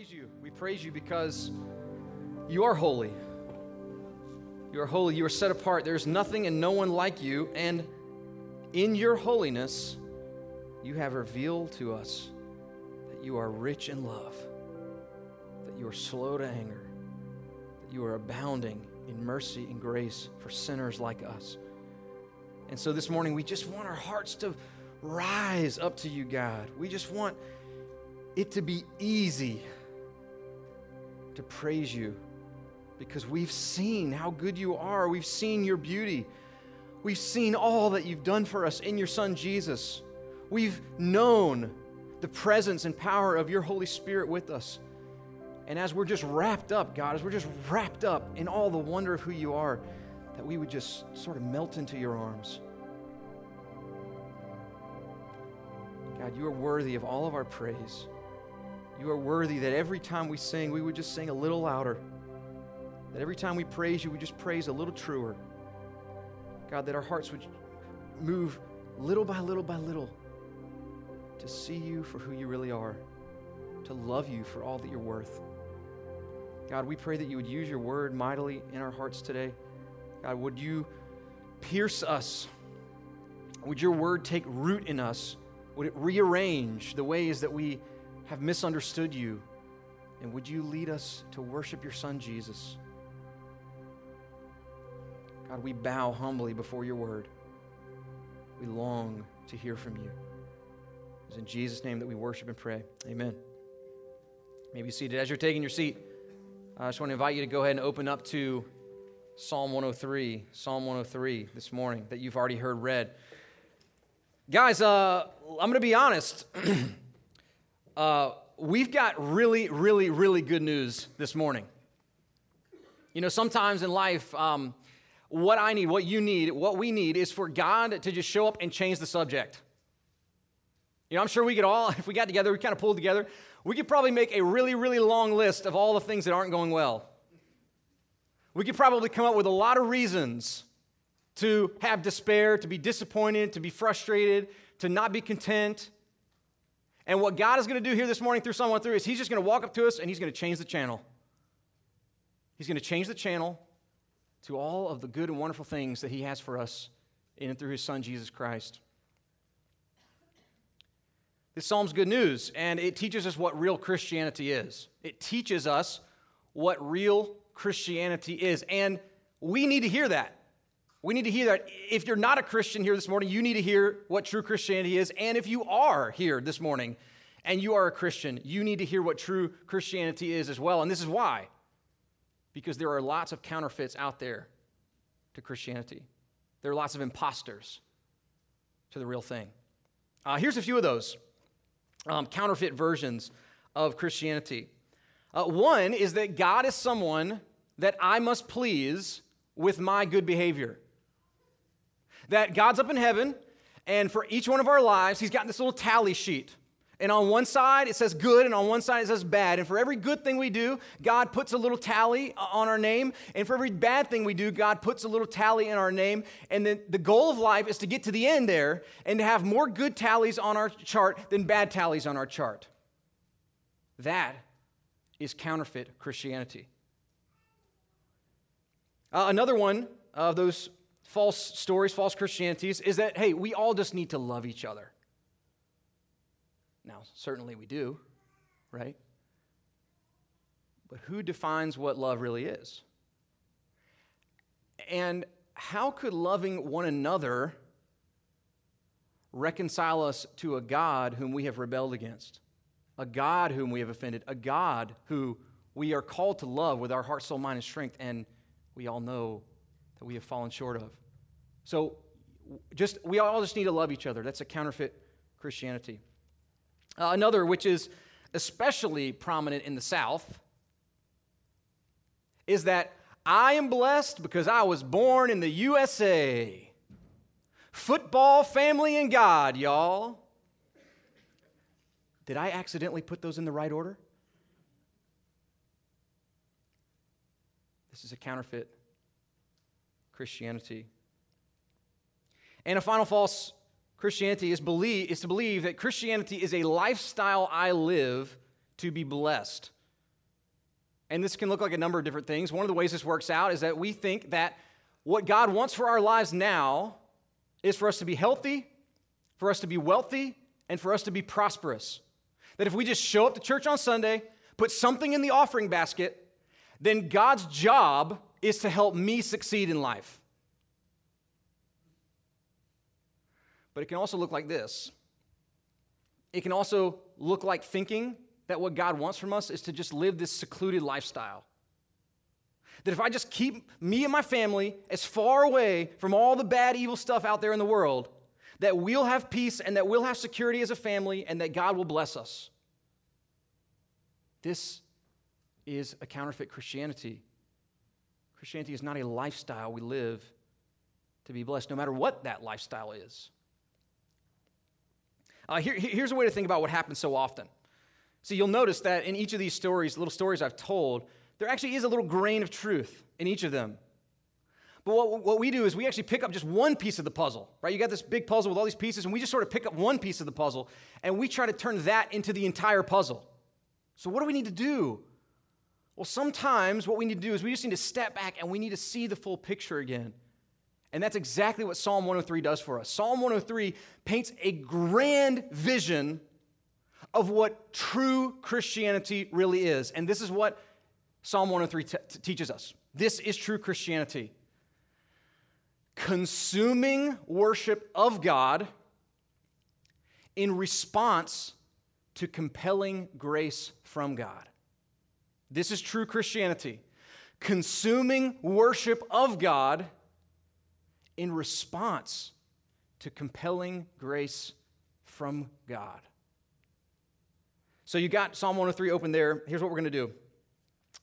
praise you. We praise you because you are holy. You are holy. You are set apart. There's nothing and no one like you. And in your holiness, you have revealed to us that you are rich in love, that you are slow to anger, that you are abounding in mercy and grace for sinners like us. And so this morning, we just want our hearts to rise up to you, God. We just want it to be easy to praise you because we've seen how good you are. We've seen your beauty. We've seen all that you've done for us in your Son Jesus. We've known the presence and power of your Holy Spirit with us. And as we're just wrapped up, God, as we're just wrapped up in all the wonder of who you are, that we would just sort of melt into your arms. God, you are worthy of all of our praise. You are worthy that every time we sing, we would just sing a little louder. That every time we praise you, we just praise a little truer. God, that our hearts would move little by little by little to see you for who you really are, to love you for all that you're worth. God, we pray that you would use your word mightily in our hearts today. God, would you pierce us? Would your word take root in us? Would it rearrange the ways that we have misunderstood you? And would you lead us to worship your Son, Jesus? God, we bow humbly before your word. We long to hear from you. It's in Jesus' name that we worship and pray. Amen. Maybe be seated. As you're taking your seat, I just want to invite you to go ahead and open up to Psalm 103, Psalm 103 this morning that you've already heard read. Guys, uh, I'm going to be honest. uh, we've got really, really, really good news this morning. You know, sometimes in life, um, what I need, what you need, what we need is for God to just show up and change the subject. You know, I'm sure we could all, if we got together, we kind of pulled together, we could probably make a really, really long list of all the things that aren't going well. We could probably come up with a lot of reasons to have despair, to be disappointed, to be frustrated, to not be content. And what God is going to do here this morning through Psalm 103 is He's just going to walk up to us and He's going to change the channel. He's going to change the channel to all of the good and wonderful things that He has for us in and through His Son, Jesus Christ. This psalm's good news, and it teaches us what real Christianity is. It teaches us what real Christianity is, and we need to hear that. We need to hear that. If you're not a Christian here this morning, you need to hear what true Christianity is. And if you are here this morning and you are a Christian, you need to hear what true Christianity is as well. And this is why because there are lots of counterfeits out there to Christianity, there are lots of imposters to the real thing. Uh, here's a few of those um, counterfeit versions of Christianity. Uh, one is that God is someone that I must please with my good behavior. That God's up in heaven, and for each one of our lives, He's got this little tally sheet. And on one side it says good, and on one side it says bad. And for every good thing we do, God puts a little tally on our name. And for every bad thing we do, God puts a little tally in our name. And then the goal of life is to get to the end there and to have more good tallies on our chart than bad tallies on our chart. That is counterfeit Christianity. Uh, another one of those false stories, false Christianities, is that, hey, we all just need to love each other. Now, certainly we do, right? But who defines what love really is? And how could loving one another reconcile us to a God whom we have rebelled against? A God whom we have offended, a God who we are called to love with our heart, soul, mind, and strength, and we all know that we have fallen short of. So, just we all just need to love each other. That's a counterfeit Christianity. Uh, another, which is especially prominent in the South, is that I am blessed because I was born in the USA. Football, family, and God, y'all. Did I accidentally put those in the right order? This is a counterfeit Christianity. And a final false Christianity is, believe, is to believe that Christianity is a lifestyle I live to be blessed. And this can look like a number of different things. One of the ways this works out is that we think that what God wants for our lives now is for us to be healthy, for us to be wealthy, and for us to be prosperous. That if we just show up to church on Sunday, put something in the offering basket, then God's job is to help me succeed in life. But it can also look like this. It can also look like thinking that what God wants from us is to just live this secluded lifestyle. That if I just keep me and my family as far away from all the bad, evil stuff out there in the world, that we'll have peace and that we'll have security as a family and that God will bless us. This is a counterfeit Christianity. Christianity is not a lifestyle we live to be blessed, no matter what that lifestyle is. Uh, here, here's a way to think about what happens so often. See, you'll notice that in each of these stories, little stories I've told, there actually is a little grain of truth in each of them. But what, what we do is we actually pick up just one piece of the puzzle, right? You got this big puzzle with all these pieces, and we just sort of pick up one piece of the puzzle, and we try to turn that into the entire puzzle. So, what do we need to do? Well, sometimes what we need to do is we just need to step back and we need to see the full picture again. And that's exactly what Psalm 103 does for us. Psalm 103 paints a grand vision of what true Christianity really is. And this is what Psalm 103 t- t- teaches us. This is true Christianity consuming worship of God in response to compelling grace from God. This is true Christianity. Consuming worship of God in response to compelling grace from God. So you got Psalm 103 open there. Here's what we're going to do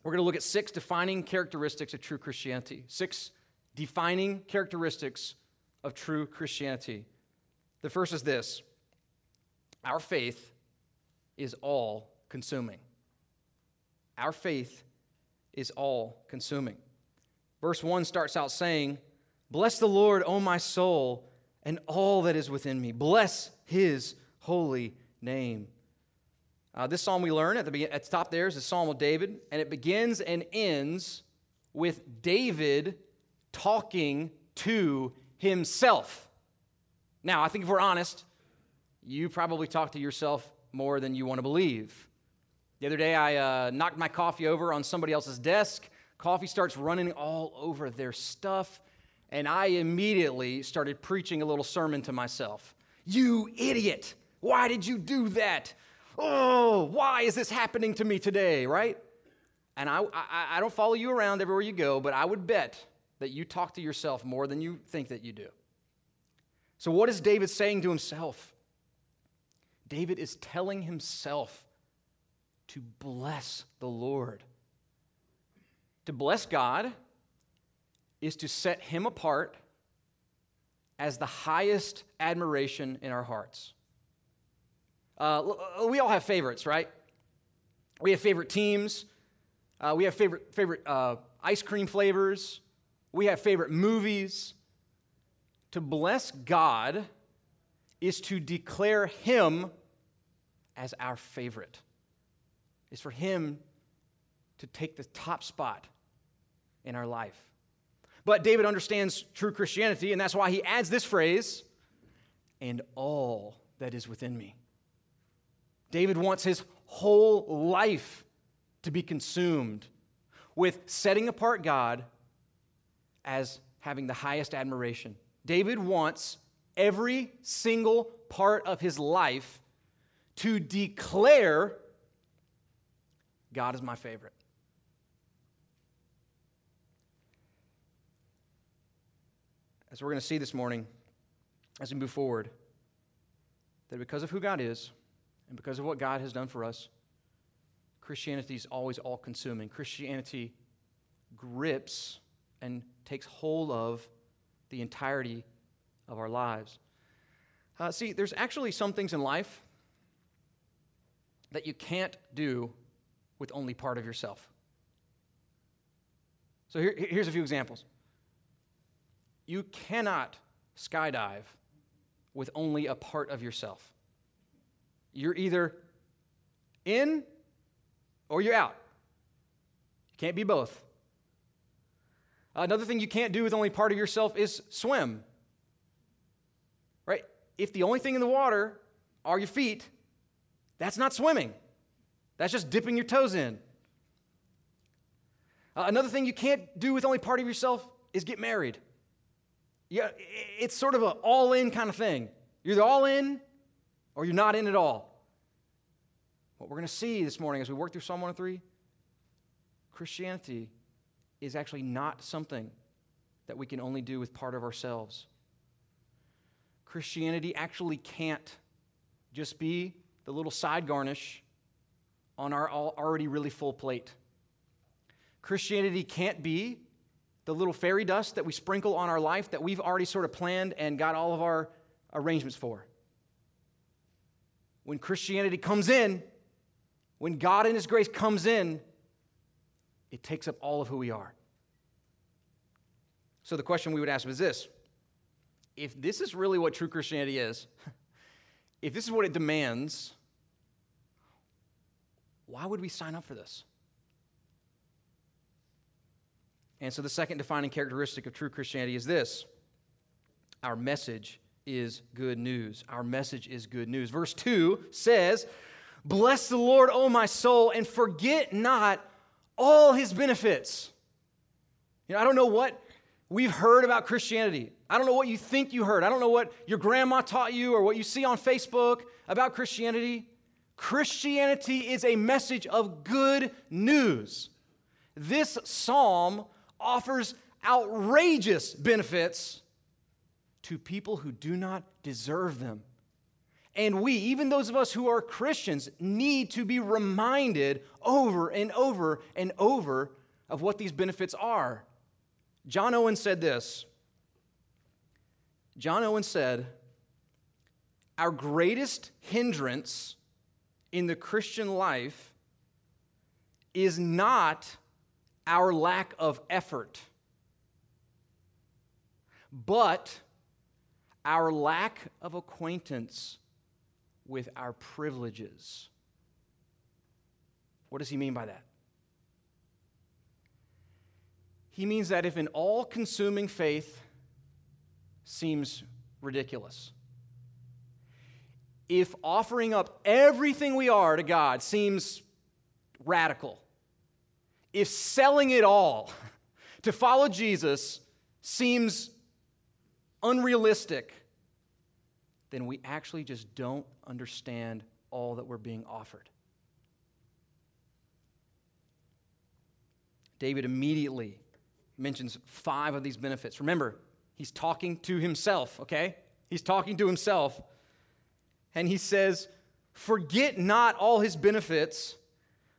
we're going to look at six defining characteristics of true Christianity. Six defining characteristics of true Christianity. The first is this our faith is all consuming. Our faith is all consuming. Verse 1 starts out saying, Bless the Lord, O my soul, and all that is within me. Bless his holy name. Uh, this psalm we learn at the, at the top there is the Psalm of David, and it begins and ends with David talking to himself. Now, I think if we're honest, you probably talk to yourself more than you want to believe. The other day, I uh, knocked my coffee over on somebody else's desk. Coffee starts running all over their stuff, and I immediately started preaching a little sermon to myself. You idiot! Why did you do that? oh, why is this happening to me today, right? And I, I, I don't follow you around everywhere you go, but I would bet that you talk to yourself more than you think that you do. So, what is David saying to himself? David is telling himself to bless the Lord. To bless God is to set him apart as the highest admiration in our hearts. Uh, uh, we all have favorites, right? We have favorite teams. Uh, we have favorite, favorite uh, ice cream flavors. We have favorite movies. To bless God is to declare Him as our favorite, is for Him to take the top spot in our life. But David understands true Christianity, and that's why he adds this phrase, and all that is within me. David wants his whole life to be consumed with setting apart God as having the highest admiration. David wants every single part of his life to declare God is my favorite. As we're going to see this morning, as we move forward, that because of who God is, and because of what God has done for us, Christianity is always all consuming. Christianity grips and takes hold of the entirety of our lives. Uh, see, there's actually some things in life that you can't do with only part of yourself. So here, here's a few examples. You cannot skydive with only a part of yourself. You're either in or you're out. You can't be both. Another thing you can't do with only part of yourself is swim. Right? If the only thing in the water are your feet, that's not swimming. That's just dipping your toes in. Uh, another thing you can't do with only part of yourself is get married. Yeah, it's sort of an all in kind of thing. You're either all in or you're not in at all. What we're going to see this morning as we work through Psalm 103 Christianity is actually not something that we can only do with part of ourselves. Christianity actually can't just be the little side garnish on our already really full plate. Christianity can't be the little fairy dust that we sprinkle on our life that we've already sort of planned and got all of our arrangements for. When Christianity comes in, when God in His grace comes in, it takes up all of who we are. So the question we would ask is this if this is really what true Christianity is, if this is what it demands, why would we sign up for this? And so the second defining characteristic of true Christianity is this our message is good news. Our message is good news. Verse 2 says, Bless the Lord, O my soul, and forget not all his benefits. You know, I don't know what we've heard about Christianity. I don't know what you think you heard. I don't know what your grandma taught you or what you see on Facebook about Christianity. Christianity is a message of good news. This psalm offers outrageous benefits to people who do not deserve them. And we, even those of us who are Christians, need to be reminded over and over and over of what these benefits are. John Owen said this John Owen said, Our greatest hindrance in the Christian life is not our lack of effort, but our lack of acquaintance with our privileges. What does he mean by that? He means that if an all consuming faith seems ridiculous, if offering up everything we are to God seems radical, if selling it all to follow Jesus seems unrealistic, then we actually just don't understand all that we're being offered. David immediately mentions five of these benefits. Remember, he's talking to himself, okay? He's talking to himself. And he says, Forget not all his benefits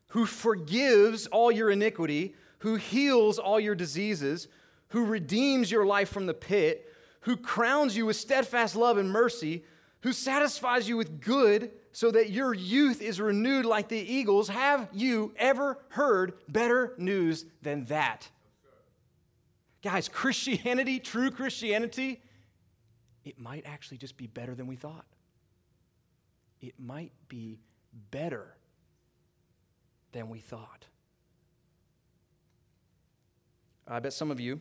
who forgives all your iniquity, who heals all your diseases, who redeems your life from the pit, who crowns you with steadfast love and mercy, who satisfies you with good so that your youth is renewed like the eagles. Have you ever heard better news than that? Guys, Christianity, true Christianity, it might actually just be better than we thought. It might be better than we thought. I bet some of you,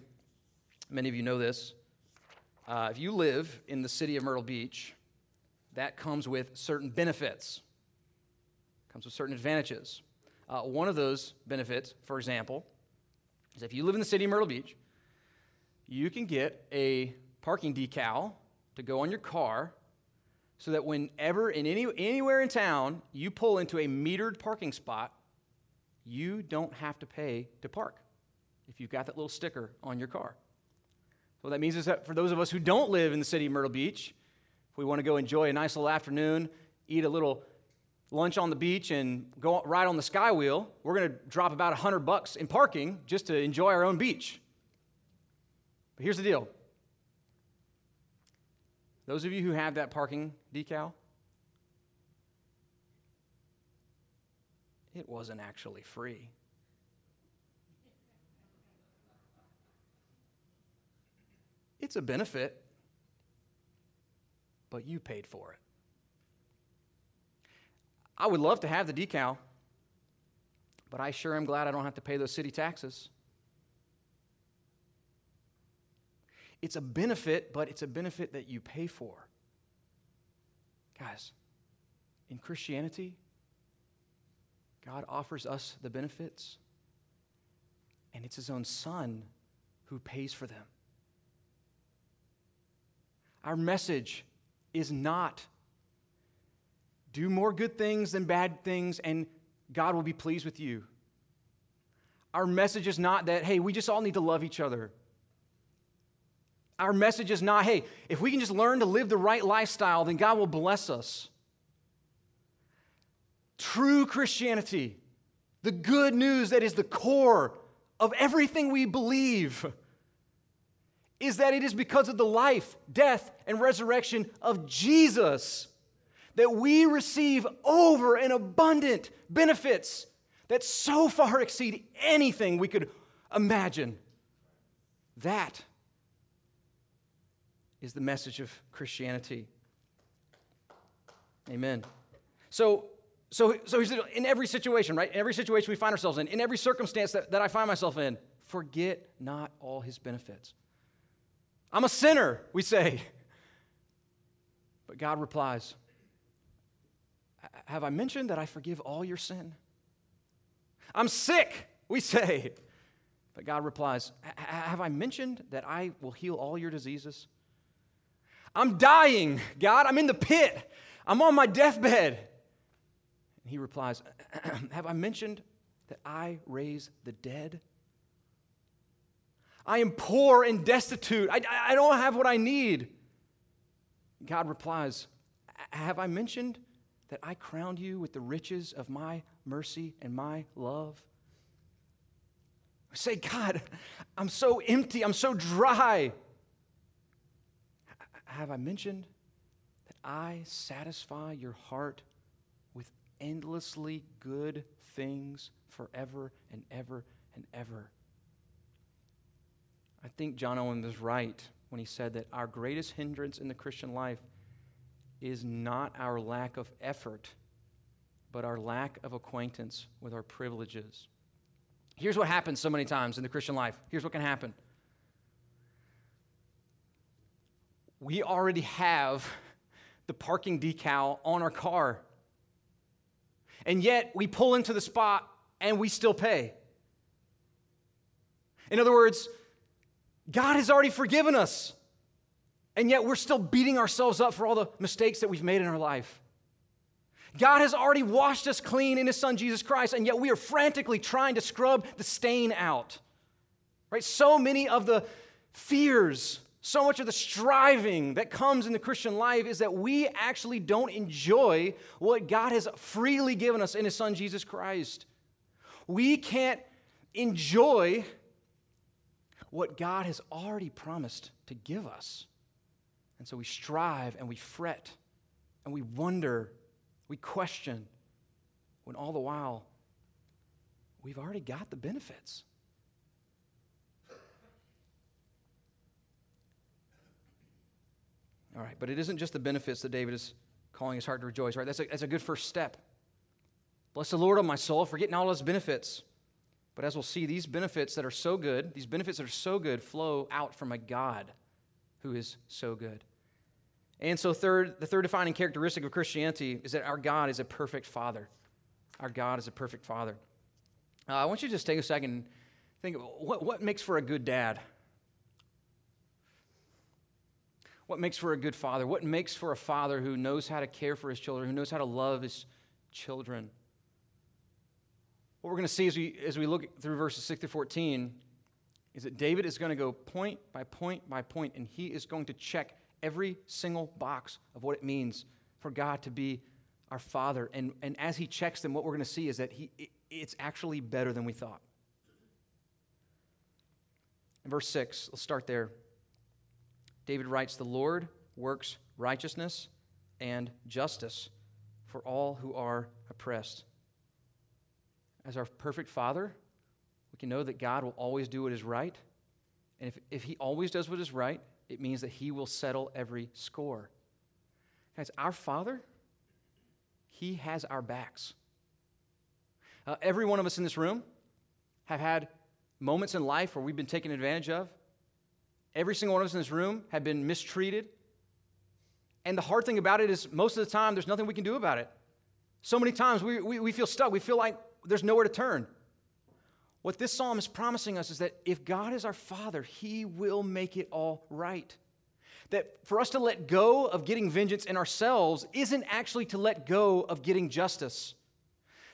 many of you know this. Uh, if you live in the city of Myrtle Beach, that comes with certain benefits, comes with certain advantages. Uh, one of those benefits, for example, is if you live in the city of Myrtle Beach, you can get a parking decal to go on your car so that whenever in any, anywhere in town you pull into a metered parking spot, you don't have to pay to park if you've got that little sticker on your car. So what that means is that for those of us who don't live in the city of Myrtle Beach, if we want to go enjoy a nice little afternoon, eat a little lunch on the beach and go ride on the skywheel, we're going to drop about 100 bucks in parking just to enjoy our own beach. But here's the deal. Those of you who have that parking decal, it wasn't actually free. It's a benefit, but you paid for it. I would love to have the decal, but I sure am glad I don't have to pay those city taxes. It's a benefit, but it's a benefit that you pay for. Guys, in Christianity, God offers us the benefits, and it's His own Son who pays for them. Our message is not do more good things than bad things, and God will be pleased with you. Our message is not that, hey, we just all need to love each other. Our message is not, hey, if we can just learn to live the right lifestyle, then God will bless us. True Christianity, the good news that is the core of everything we believe, is that it is because of the life, death, and resurrection of Jesus that we receive over and abundant benefits that so far exceed anything we could imagine. That is the message of Christianity. Amen. So, so, so he said in every situation, right? In every situation we find ourselves in, in every circumstance that, that I find myself in, forget not all his benefits. I'm a sinner, we say. But God replies, Have I mentioned that I forgive all your sin? I'm sick, we say. But God replies, Have I mentioned that I will heal all your diseases? I'm dying, God. I'm in the pit. I'm on my deathbed. And he replies, Have I mentioned that I raise the dead? I am poor and destitute. I, I don't have what I need. God replies, Have I mentioned that I crowned you with the riches of my mercy and my love? Say, God, I'm so empty. I'm so dry. Have I mentioned that I satisfy your heart with endlessly good things forever and ever and ever? I think John Owen was right when he said that our greatest hindrance in the Christian life is not our lack of effort, but our lack of acquaintance with our privileges. Here's what happens so many times in the Christian life. Here's what can happen we already have the parking decal on our car. And yet we pull into the spot and we still pay. In other words, God has already forgiven us. And yet we're still beating ourselves up for all the mistakes that we've made in our life. God has already washed us clean in His Son Jesus Christ, and yet we are frantically trying to scrub the stain out. Right? So many of the fears so much of the striving that comes in the Christian life is that we actually don't enjoy what God has freely given us in His Son, Jesus Christ. We can't enjoy what God has already promised to give us. And so we strive and we fret and we wonder, we question, when all the while we've already got the benefits. All right, but it isn't just the benefits that David is calling his heart to rejoice, right? That's a, that's a good first step. Bless the Lord, O my soul, forgetting all his benefits. But as we'll see, these benefits that are so good, these benefits that are so good, flow out from a God who is so good. And so, third, the third defining characteristic of Christianity is that our God is a perfect Father. Our God is a perfect Father. Uh, I want you to just take a second and think what, what makes for a good dad? What makes for a good father? What makes for a father who knows how to care for his children, who knows how to love his children? What we're going to see as we, as we look through verses 6 to 14 is that David is going to go point by point by point, and he is going to check every single box of what it means for God to be our Father. And, and as he checks them, what we're going to see is that he, it's actually better than we thought. In verse 6, let's start there. David writes, The Lord works righteousness and justice for all who are oppressed. As our perfect Father, we can know that God will always do what is right. And if, if He always does what is right, it means that He will settle every score. Guys, our Father, He has our backs. Uh, every one of us in this room have had moments in life where we've been taken advantage of. Every single one of us in this room have been mistreated. And the hard thing about it is, most of the time, there's nothing we can do about it. So many times we, we, we feel stuck. We feel like there's nowhere to turn. What this psalm is promising us is that if God is our Father, He will make it all right. That for us to let go of getting vengeance in ourselves isn't actually to let go of getting justice.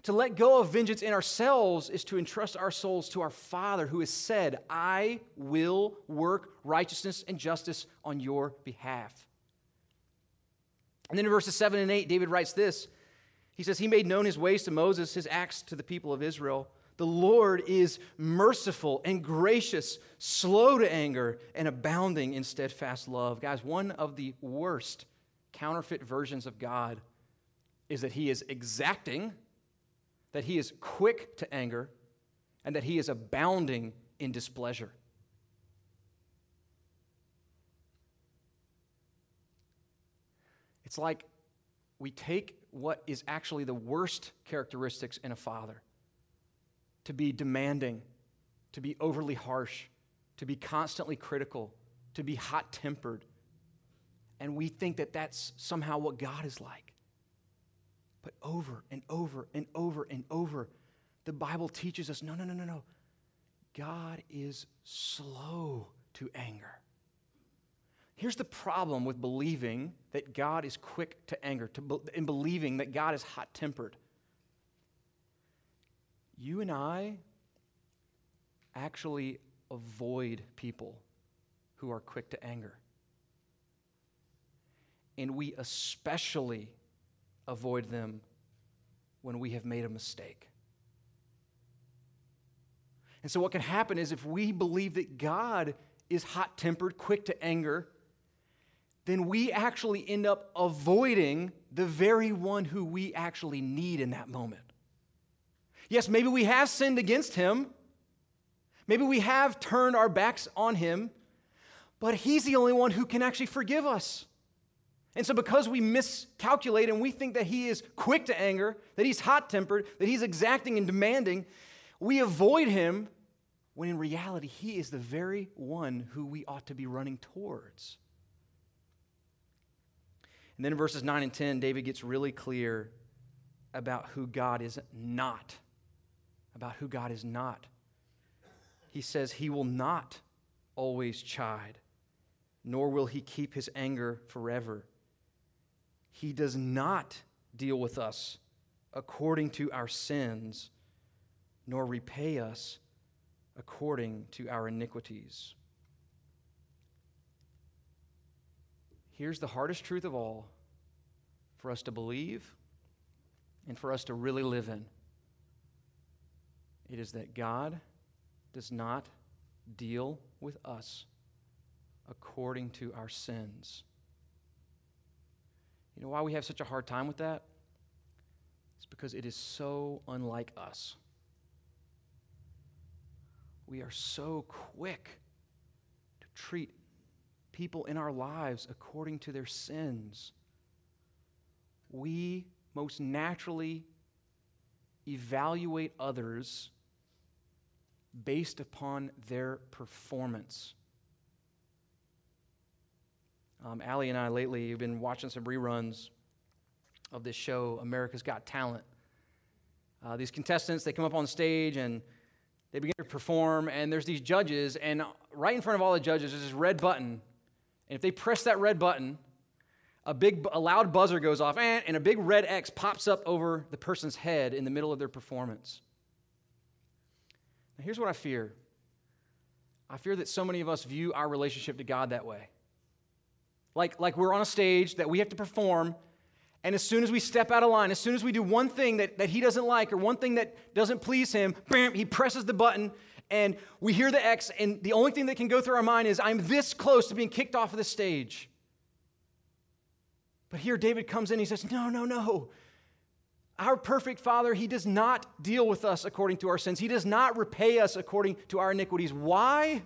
To let go of vengeance in ourselves is to entrust our souls to our Father who has said, I will work righteousness and justice on your behalf. And then in verses 7 and 8, David writes this He says, He made known his ways to Moses, his acts to the people of Israel. The Lord is merciful and gracious, slow to anger, and abounding in steadfast love. Guys, one of the worst counterfeit versions of God is that He is exacting that he is quick to anger, and that he is abounding in displeasure. It's like we take what is actually the worst characteristics in a father to be demanding, to be overly harsh, to be constantly critical, to be hot tempered. And we think that that's somehow what God is like. But over and over and over and over, the Bible teaches us no, no, no, no, no. God is slow to anger. Here's the problem with believing that God is quick to anger, to be, in believing that God is hot tempered. You and I actually avoid people who are quick to anger. And we especially avoid them when we have made a mistake. And so, what can happen is if we believe that God is hot tempered, quick to anger, then we actually end up avoiding the very one who we actually need in that moment. Yes, maybe we have sinned against him. Maybe we have turned our backs on him, but he's the only one who can actually forgive us. And so, because we miscalculate and we think that he is quick to anger, that he's hot tempered, that he's exacting and demanding, we avoid him when in reality, he is the very one who we ought to be running towards. And then in verses 9 and 10, David gets really clear about who God is not. About who God is not. He says, He will not always chide, nor will he keep his anger forever. He does not deal with us according to our sins, nor repay us according to our iniquities. Here's the hardest truth of all for us to believe and for us to really live in it is that God does not deal with us according to our sins. You know why we have such a hard time with that? It's because it is so unlike us. We are so quick to treat people in our lives according to their sins. We most naturally evaluate others based upon their performance. Um, Allie and I lately have been watching some reruns of this show, America's Got Talent. Uh, these contestants, they come up on stage and they begin to perform, and there's these judges, and right in front of all the judges is this red button. And if they press that red button, a big, a loud buzzer goes off, and a big red X pops up over the person's head in the middle of their performance. Now, here's what I fear I fear that so many of us view our relationship to God that way. Like, like we're on a stage that we have to perform, and as soon as we step out of line, as soon as we do one thing that, that he doesn't like or one thing that doesn't please him, bam, he presses the button, and we hear the X, and the only thing that can go through our mind is, I'm this close to being kicked off of the stage. But here David comes in, he says, No, no, no. Our perfect Father, He does not deal with us according to our sins. He does not repay us according to our iniquities. Why?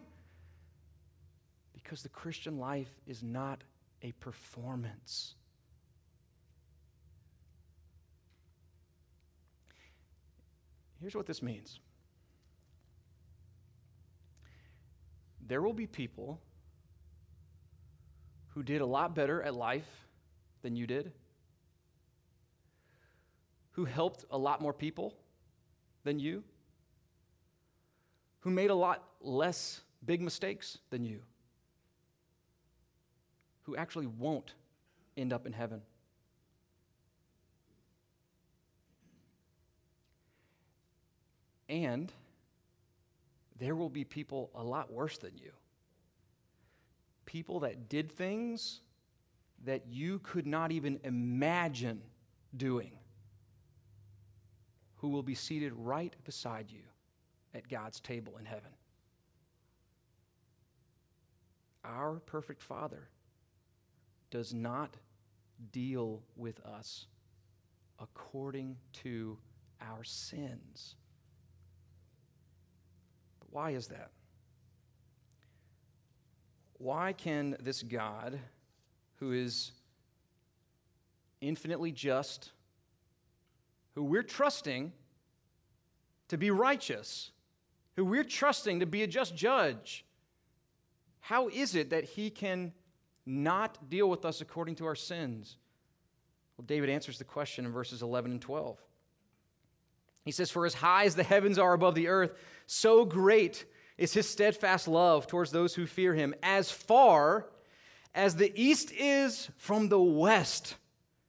Because the Christian life is not a performance. Here's what this means there will be people who did a lot better at life than you did, who helped a lot more people than you, who made a lot less big mistakes than you, who actually won't end up in heaven. And there will be people a lot worse than you. People that did things that you could not even imagine doing, who will be seated right beside you at God's table in heaven. Our perfect Father does not deal with us according to our sins. But why is that? Why can this God, who is infinitely just, who we're trusting to be righteous, who we're trusting to be a just judge, how is it that he can not deal with us according to our sins? Well, David answers the question in verses 11 and 12. He says, For as high as the heavens are above the earth, so great is his steadfast love towards those who fear him. As far as the east is from the west,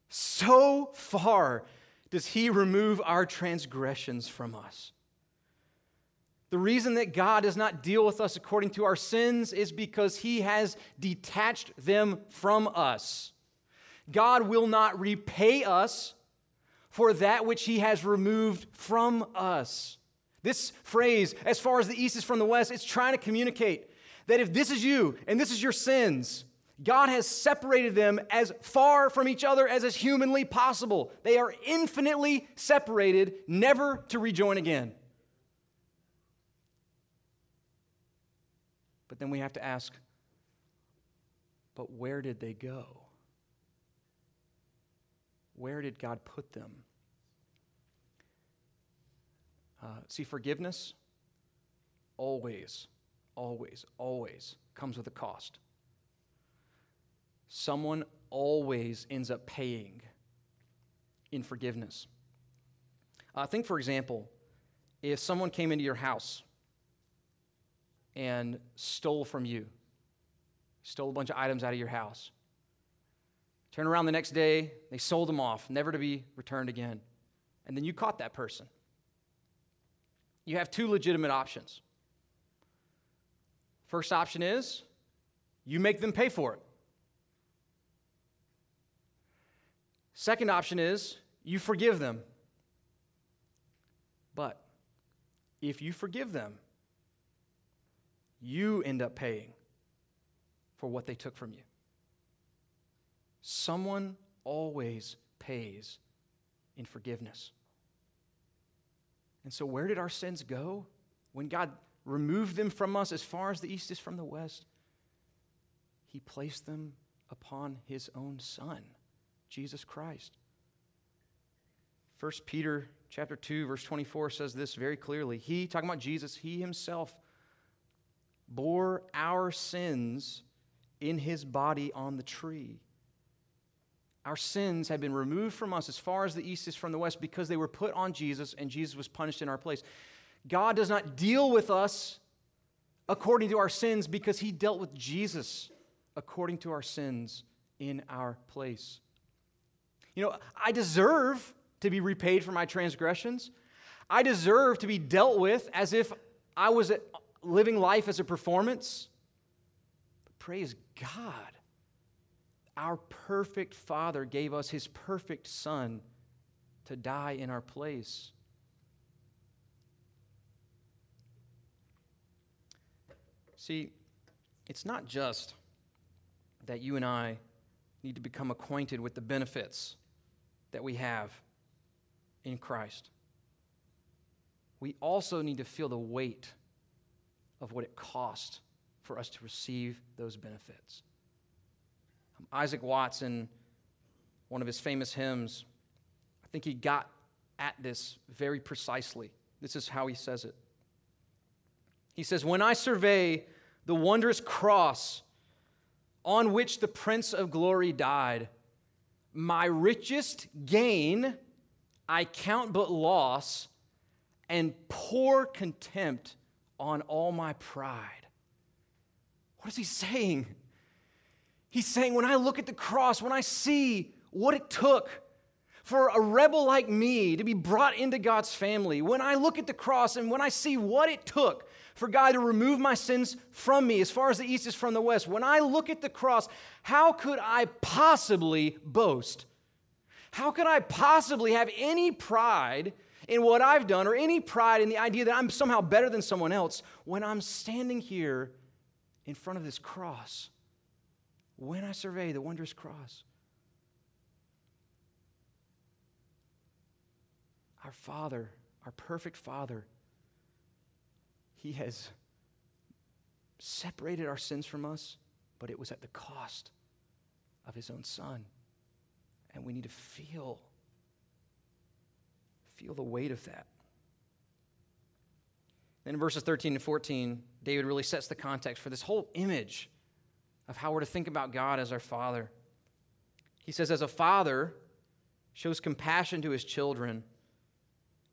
so far does he remove our transgressions from us. The reason that God does not deal with us according to our sins is because he has detached them from us. God will not repay us for that which he has removed from us. This phrase, as far as the east is from the west, it's trying to communicate that if this is you and this is your sins, God has separated them as far from each other as is humanly possible. They are infinitely separated, never to rejoin again. But then we have to ask, but where did they go? Where did God put them? Uh, see, forgiveness always, always, always comes with a cost. Someone always ends up paying in forgiveness. Uh, think, for example, if someone came into your house and stole from you, stole a bunch of items out of your house. Turn around the next day, they sold them off, never to be returned again. And then you caught that person. You have two legitimate options. First option is you make them pay for it. Second option is you forgive them. But if you forgive them, you end up paying for what they took from you. Someone always pays in forgiveness. And so, where did our sins go? When God removed them from us as far as the east is from the west, He placed them upon His own Son, Jesus Christ. 1 Peter chapter 2 verse 24 says this very clearly. He talking about Jesus, he himself bore our sins in his body on the tree. Our sins had been removed from us as far as the east is from the west because they were put on Jesus and Jesus was punished in our place. God does not deal with us according to our sins because he dealt with Jesus according to our sins in our place. You know, I deserve to be repaid for my transgressions. I deserve to be dealt with as if I was living life as a performance. Praise God. Our perfect Father gave us His perfect Son to die in our place. See, it's not just that you and I need to become acquainted with the benefits that we have in Christ. We also need to feel the weight of what it cost for us to receive those benefits. Um, Isaac Watts, in one of his famous hymns, I think he got at this very precisely This is how he says it. He says, When I survey the wondrous cross on which the Prince of Glory died, my richest gain I count but loss and poor contempt on all my pride. What is he saying? He's saying, when I look at the cross, when I see what it took for a rebel like me to be brought into God's family, when I look at the cross and when I see what it took for God to remove my sins from me as far as the east is from the west, when I look at the cross, how could I possibly boast? How could I possibly have any pride in what I've done or any pride in the idea that I'm somehow better than someone else when I'm standing here in front of this cross? When I survey the wondrous cross, our Father, our perfect Father, He has separated our sins from us, but it was at the cost of His own Son. And we need to feel feel the weight of that. Then in verses 13 and 14, David really sets the context for this whole image of how we're to think about God as our Father. He says, As a father shows compassion to his children,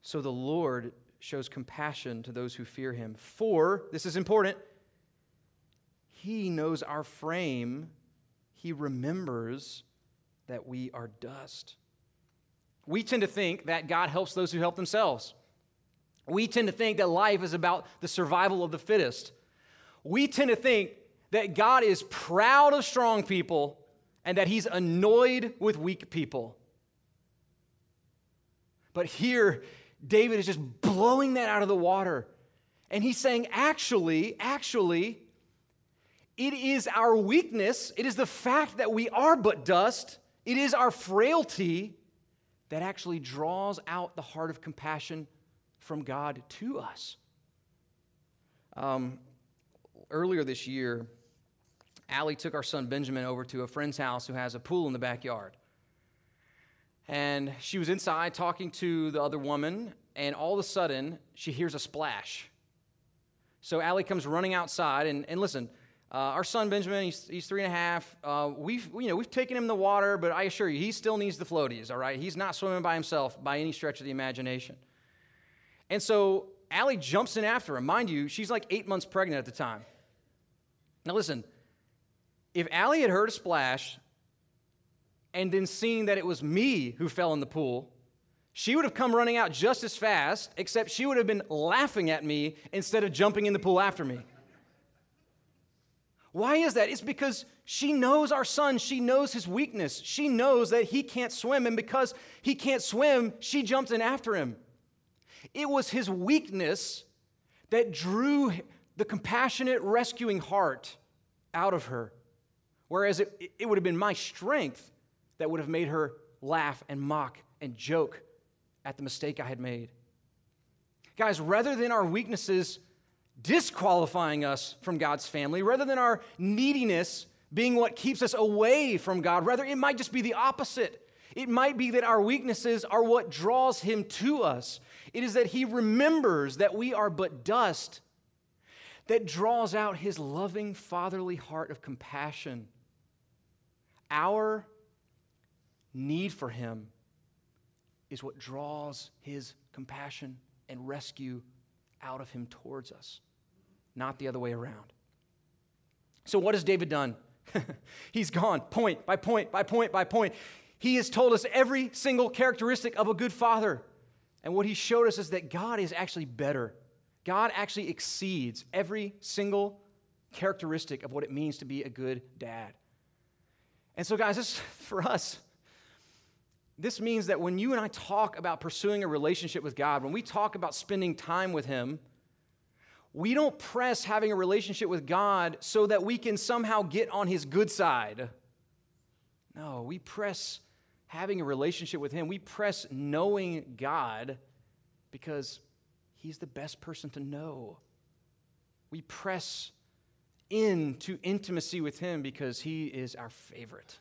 so the Lord shows compassion to those who fear him. For, this is important, he knows our frame, he remembers that we are dust. We tend to think that God helps those who help themselves. We tend to think that life is about the survival of the fittest. We tend to think that God is proud of strong people and that he's annoyed with weak people. But here, David is just blowing that out of the water. And he's saying, actually, actually, it is our weakness, it is the fact that we are but dust, it is our frailty that actually draws out the heart of compassion from God to us. Um, earlier this year, Allie took our son Benjamin over to a friend's house who has a pool in the backyard. And she was inside talking to the other woman, and all of a sudden, she hears a splash. So Allie comes running outside, and, and listen, uh, our son Benjamin, he's, he's three and a half. Uh, we've, you know, we've taken him in the water, but I assure you, he still needs the floaties, all right? He's not swimming by himself by any stretch of the imagination. And so Allie jumps in after him. Mind you, she's like eight months pregnant at the time. Now listen, if Allie had heard a splash and then seen that it was me who fell in the pool, she would have come running out just as fast, except she would have been laughing at me instead of jumping in the pool after me. Why is that? It's because she knows our son. She knows his weakness. She knows that he can't swim. And because he can't swim, she jumps in after him. It was his weakness that drew the compassionate, rescuing heart out of her. Whereas it, it would have been my strength that would have made her laugh and mock and joke at the mistake I had made. Guys, rather than our weaknesses disqualifying us from God's family, rather than our neediness being what keeps us away from God. Rather, it might just be the opposite. It might be that our weaknesses are what draws Him to us. It is that He remembers that we are but dust that draws out His loving, fatherly heart of compassion. Our need for Him is what draws His compassion and rescue out of Him towards us not the other way around. So, what has David done? He's gone point by point by point by point. He has told us every single characteristic of a good father. And what he showed us is that God is actually better. God actually exceeds every single characteristic of what it means to be a good dad. And so, guys, this for us, this means that when you and I talk about pursuing a relationship with God, when we talk about spending time with Him, we don't press having a relationship with God so that we can somehow get on His good side. No, we press having a relationship with Him. We press knowing God because He's the best person to know. We press into intimacy with Him because He is our favorite.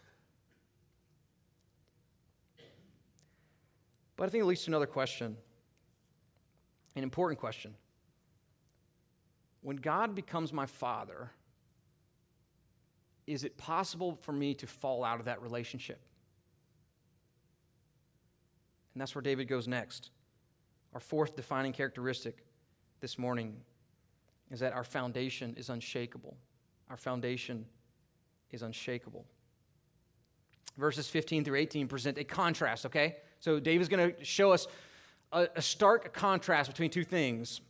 But I think it leads to another question An important question. When God becomes my father, is it possible for me to fall out of that relationship? And that's where David goes next. Our fourth defining characteristic this morning is that our foundation is unshakable. Our foundation is unshakable. Verses 15 through 18 present a contrast, okay? So David's going to show us a, a, stark contrast between two things.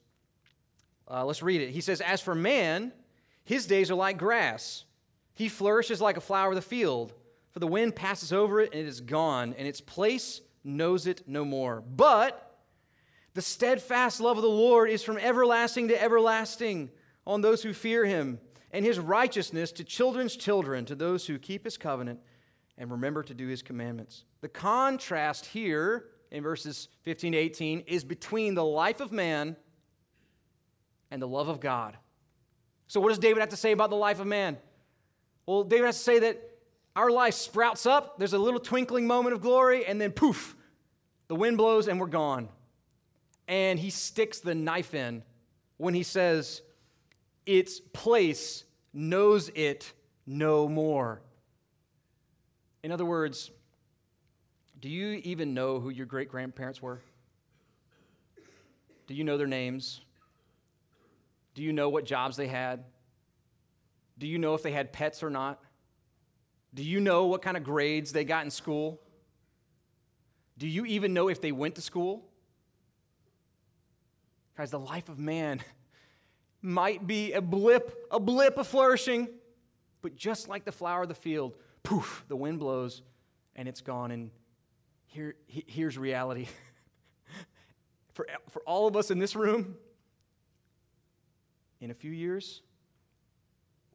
Uh, let's read it. He says, As for man, his days are like grass. He flourishes like a flower of the field, for the wind passes over it and it is gone, and its place knows it no more. But the steadfast love of the Lord is from everlasting to everlasting on those who fear him, and his righteousness to children's children, to those who keep his covenant and remember to do his commandments. The contrast here in verses 15 to 18 is between the life of man and the love of God. So, what does David have to say about the life of man? Well, David has to say that our life sprouts up, there's a little twinkling moment of glory, and then poof, the wind blows and we're gone. And he sticks the knife in when he says, Its place knows it no more. In other words, do you even know who your great grandparents were? Do you know their names? Do you know what jobs they had? Do you know if they had pets or not? Do you know what kind of grades they got in school? Do you even know if they went to school? Guys, the life of man might be a blip, a blip of flourishing, but just like the flower of the field, poof, the wind blows and it's gone. And here, here's reality. for, for all of us in this room, in a few years,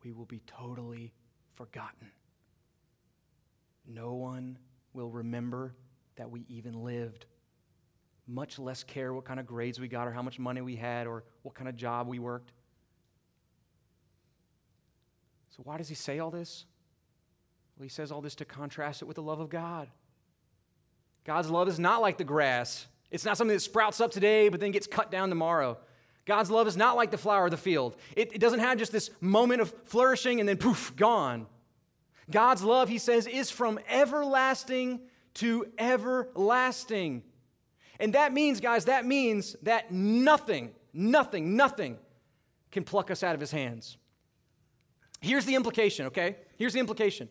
we will be totally forgotten. No one will remember that we even lived, much less care what kind of grades we got or how much money we had or what kind of job we worked. So, why does he say all this? Well, he says all this to contrast it with the love of God. God's love is not like the grass. It's not something that sprouts up today but then gets cut down tomorrow. God's love is not like the flower of the field. It, it, doesn't have just this moment of flourishing and then poof, gone. God's love, he says, is from everlasting to everlasting. And that means, guys, that means that nothing, nothing, nothing can pluck us out of his hands. Here's the implication, okay? Here's the implication.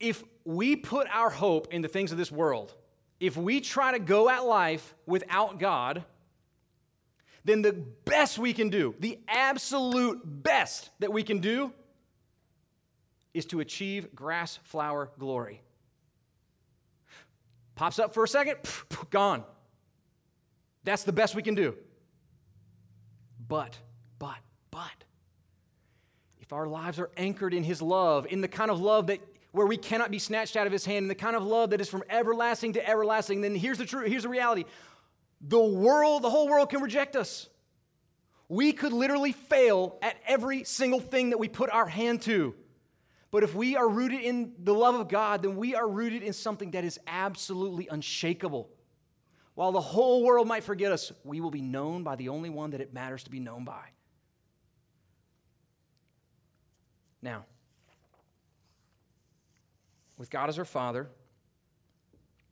If we put our hope in the things of this world, if we try to go at life without God, then the best we can do, the absolute best that we can do, is to achieve grass flower glory. Pops up for a second, gone. That's the best we can do. But, but, but, if our lives are anchored in His love, in the kind of love that where we cannot be snatched out of His hand, in the kind of love that is from everlasting to everlasting, then here's the truth, here's the reality the world, the whole world can reject us. We could literally fail at every single thing that we put our hand to. But if we are rooted in the love of God, then we are rooted in something that is absolutely unshakable. While the whole world might forget us, we will be known by the only one that it matters to be known by. Now, with God as our Father,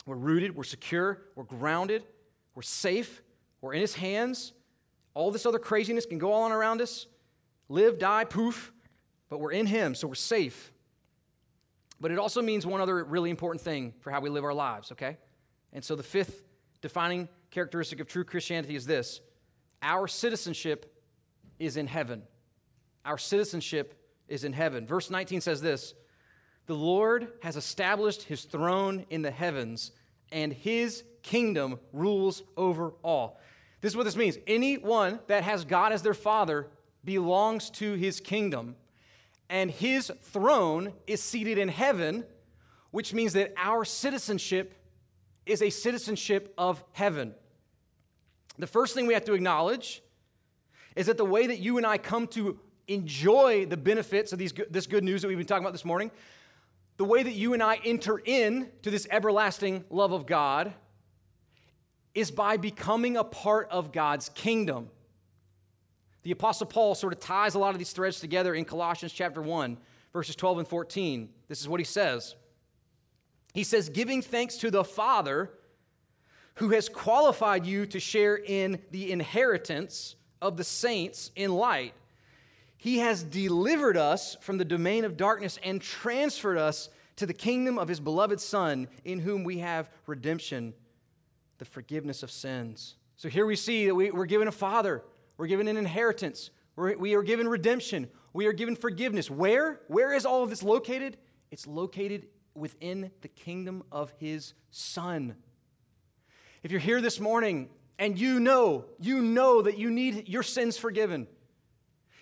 we're rooted, we're secure, we're grounded, we're safe, we're in His hands. All this other craziness can go on around us live, die, poof, but we're in Him, so we're safe. But it also means one other really important thing for how we live our lives, okay? And so the fifth defining characteristic of true Christianity is this our citizenship is in heaven. Our citizenship is in heaven. Verse 19 says this The Lord has established his throne in the heavens, and his kingdom rules over all. This is what this means. Anyone that has God as their father belongs to his kingdom, and his throne is seated in heaven, which means that our citizenship is a citizenship of heaven. The first thing we have to acknowledge is that the way that you and I come to enjoy the benefits of these, this good news that we've been talking about this morning, the way that you and I enter in to this everlasting love of God is by becoming a part of God's kingdom. The Apostle Paul sort of ties a lot of these threads together in Colossians chapter 1, verses 12 and 14. This is what he says. He says, Giving thanks to the Father who has qualified you to share in the inheritance of the saints in light. He has delivered us from the domain of darkness and transferred us to the kingdom of his beloved Son, in whom we have redemption, the forgiveness of sins. So here we see that we, are given a Father, we're given an inheritance, we're, we are given redemption, we are given forgiveness. Where? Where is all of this located? It's located within the kingdom of his Son. If you're here this morning and you know, you know that you need your sins forgiven,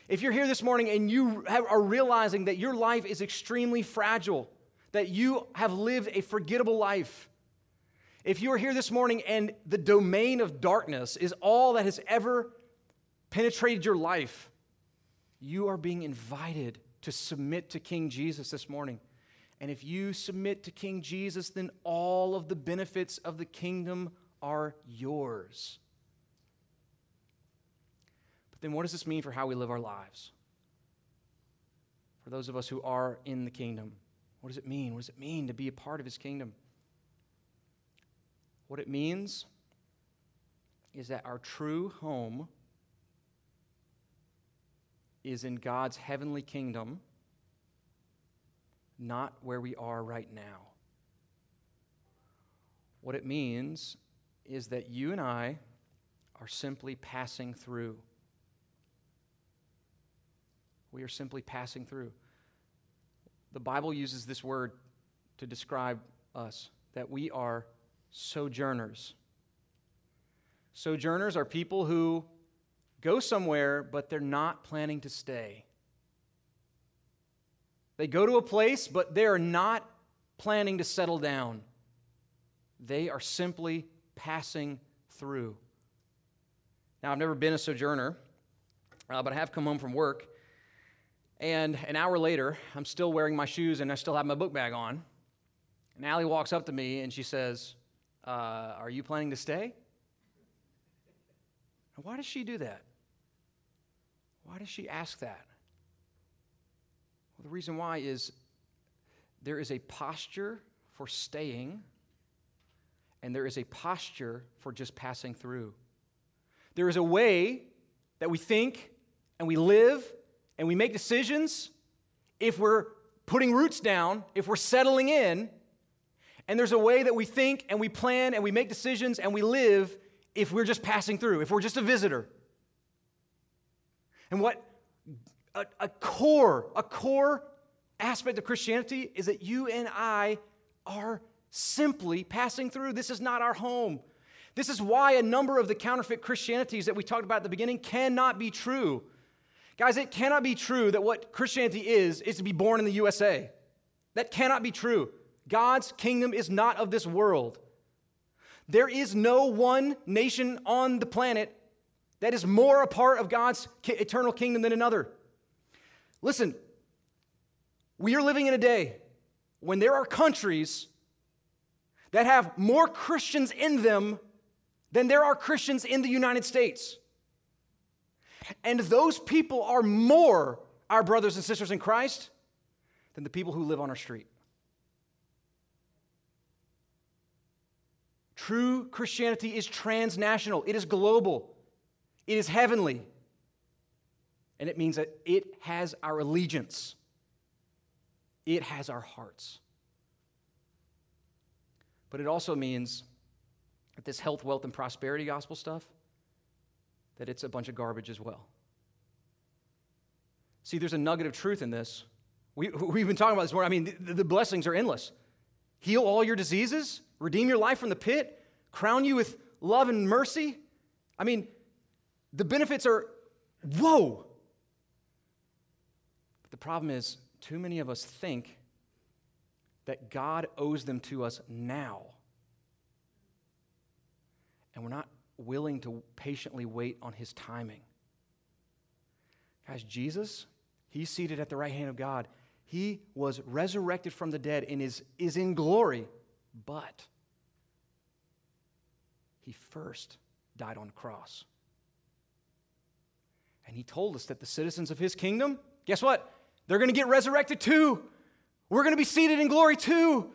if you're here this morning and you are realizing that your life is extremely fragile, that you have lived a forgettable life, if you are here this morning and the domain of darkness is all that has ever penetrated your life, you are being invited to submit to King Jesus this morning. And if you submit to King Jesus, then all of the benefits of the kingdom are yours. But then, what does this mean for how we live our lives? For those of us who are in the kingdom, what does it mean? What does it mean to be a part of his kingdom? What it means is that our true home is in God's heavenly kingdom not where we are right now. What it means is that you and I are simply passing through. We are simply passing through. The Bible uses this word to describe us that we are sojourners. Sojourners are people who go somewhere, but they're not planning to stay. They go to a place, but they are not planning to settle down. They are simply passing through. Now, I've never been a sojourner, uh, but I have come home from work. And an hour later, I'm still wearing my shoes and I still have my book bag on. And Allie walks up to me and she says, uh, Are you planning to stay? why does she do that? Why does she ask that? Well, the reason why is there is a posture for staying, and there is a posture for just passing through. There is a way that we think and we live and we make decisions if we're putting roots down, if we're settling in. And there's a way that we think and we plan and we make decisions and we live if we're just passing through, if we're just a visitor. And what a, a core, a core aspect of Christianity is that you and I are simply passing through. This is not our home. This is why a number of the counterfeit Christianities that we talked about at the beginning cannot be true. Guys, it cannot be true that what Christianity is, is to be born in the USA. That cannot be true. God's kingdom is not of this world. There is no one nation on the planet that is more a part of God's eternal kingdom than another. Listen, we are living in a day when there are countries that have more Christians in them than there are Christians in the United States. And those people are more our brothers and sisters in Christ than the people who live on our street. True Christianity is transnational, it is global, it is heavenly and it means that it has our allegiance, it has our hearts. But it also means that this health, wealth, and prosperity gospel stuff, that it's a bunch of garbage as well. See, there's a nugget of truth in this. We, we've been talking about this more. I mean, the, the blessings are endless. Heal all your diseases, redeem your life from the pit, crown you with love and mercy. I mean, the benefits are, whoa, But the problem is, too many of us think that God owes them to us now. And we're not willing to patiently wait on his timing. Guys, Jesus, he's seated at the right hand of God. He was resurrected from the dead and is, is in glory, but he first died on the cross. And he told us that the citizens of his kingdom, guess what? They're going to get resurrected too. We're going to be seated in glory too.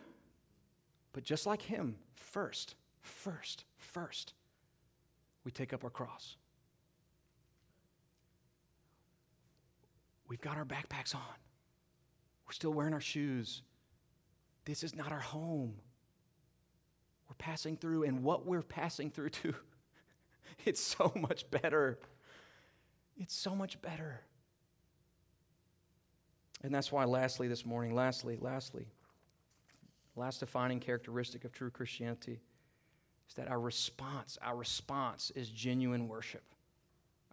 But just like him, first, first, first, we take up our cross. We've got our backpacks on. We're still wearing our shoes. This is not our home. Passing through, and what we're passing through to, it's so much better. It's so much better. And that's why, lastly, this morning, lastly, lastly, last defining characteristic of true Christianity is that our response, our response is genuine worship.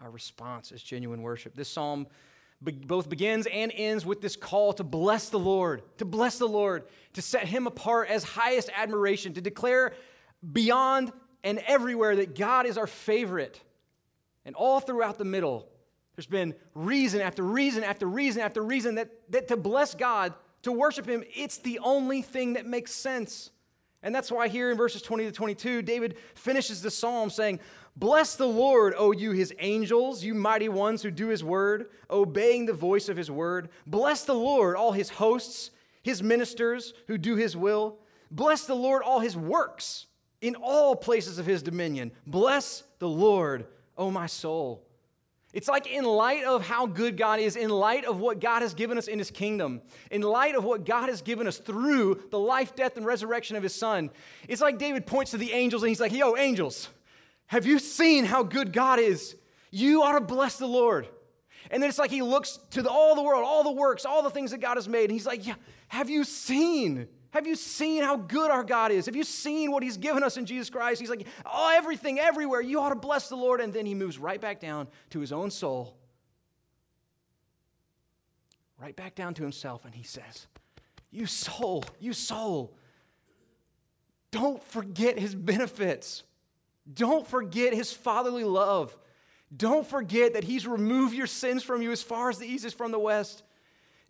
Our response is genuine worship. This psalm both begins and ends with this call to bless the Lord, to bless the Lord, to set him apart as highest admiration, to declare beyond and everywhere that God is our favorite. And all throughout the middle, there's been reason after reason after reason after reason that, that to bless God, to worship Him, it's the only thing that makes sense. And that's why here in verses 20 to 22, David finishes the psalm saying, Bless the Lord, O you his angels, you mighty ones who do his word, obeying the voice of his word. Bless the Lord, all his hosts, his ministers who do his will. Bless the Lord, all his works in all places of his dominion. Bless the Lord, O my soul. It's like in light of how good God is, in light of what God has given us in His kingdom, in light of what God has given us through the life, death, and resurrection of His Son, it's like David points to the angels and he's like, Yo, angels, have you seen how good God is? You ought to bless the Lord. And then it's like he looks to the, all the world, all the works, all the things that God has made, and he's like, Yeah, have you seen? Have you seen how good our God is? Have you seen what He's given us in Jesus Christ? He's like, oh, everything, everywhere. You ought to bless the Lord. And then He moves right back down to His own soul, right back down to Himself, and He says, You soul, you soul, don't forget His benefits. Don't forget His fatherly love. Don't forget that He's removed your sins from you as far as the east is from the west.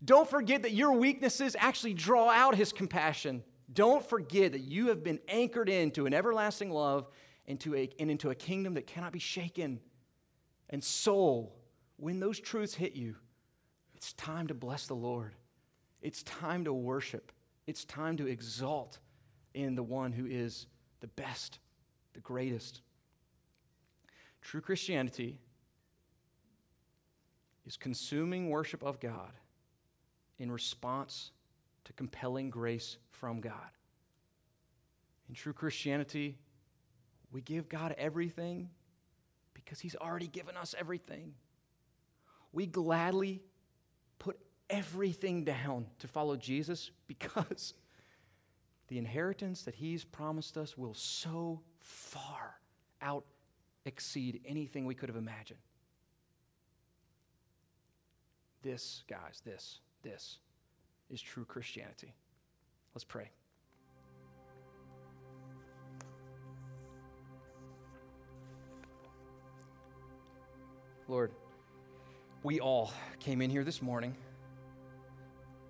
Don't forget that your weaknesses actually draw out his compassion. Don't forget that you have been anchored into an everlasting love a, and into a kingdom that cannot be shaken. And soul, when those truths hit you, it's time to bless the Lord. It's time to worship. It's time to exalt in the one who is the best, the greatest. True Christianity is consuming worship of God in response to compelling grace from God. In true Christianity, we give God everything because He's already given us everything. We gladly put everything down to follow Jesus because the inheritance that He's promised us will so far out exceed anything we could have imagined. This, guys, this this is true Christianity. Let's pray. Lord, we all came in here this morning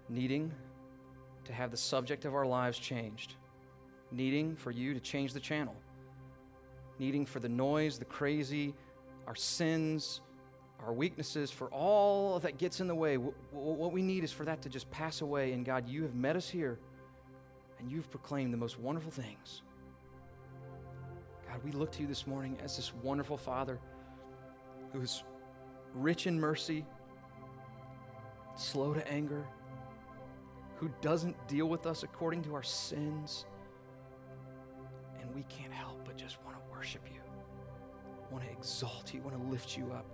needing to have the subject of our lives changed, needing for you to change the channel, needing for the noise, the crazy, our sins, our weaknesses, for all that gets in the way. What we need is for that to just pass away. And God, you have met us here and you've proclaimed the most wonderful things. God, we look to you this morning as this wonderful Father who is rich in mercy, slow to anger, who doesn't deal with us according to our sins. And we can't help but just want to worship you, want to exalt you, want to lift you up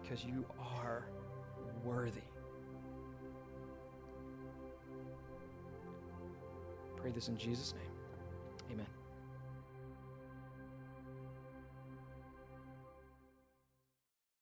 because you are worthy. Pray this in Jesus' name. Amen.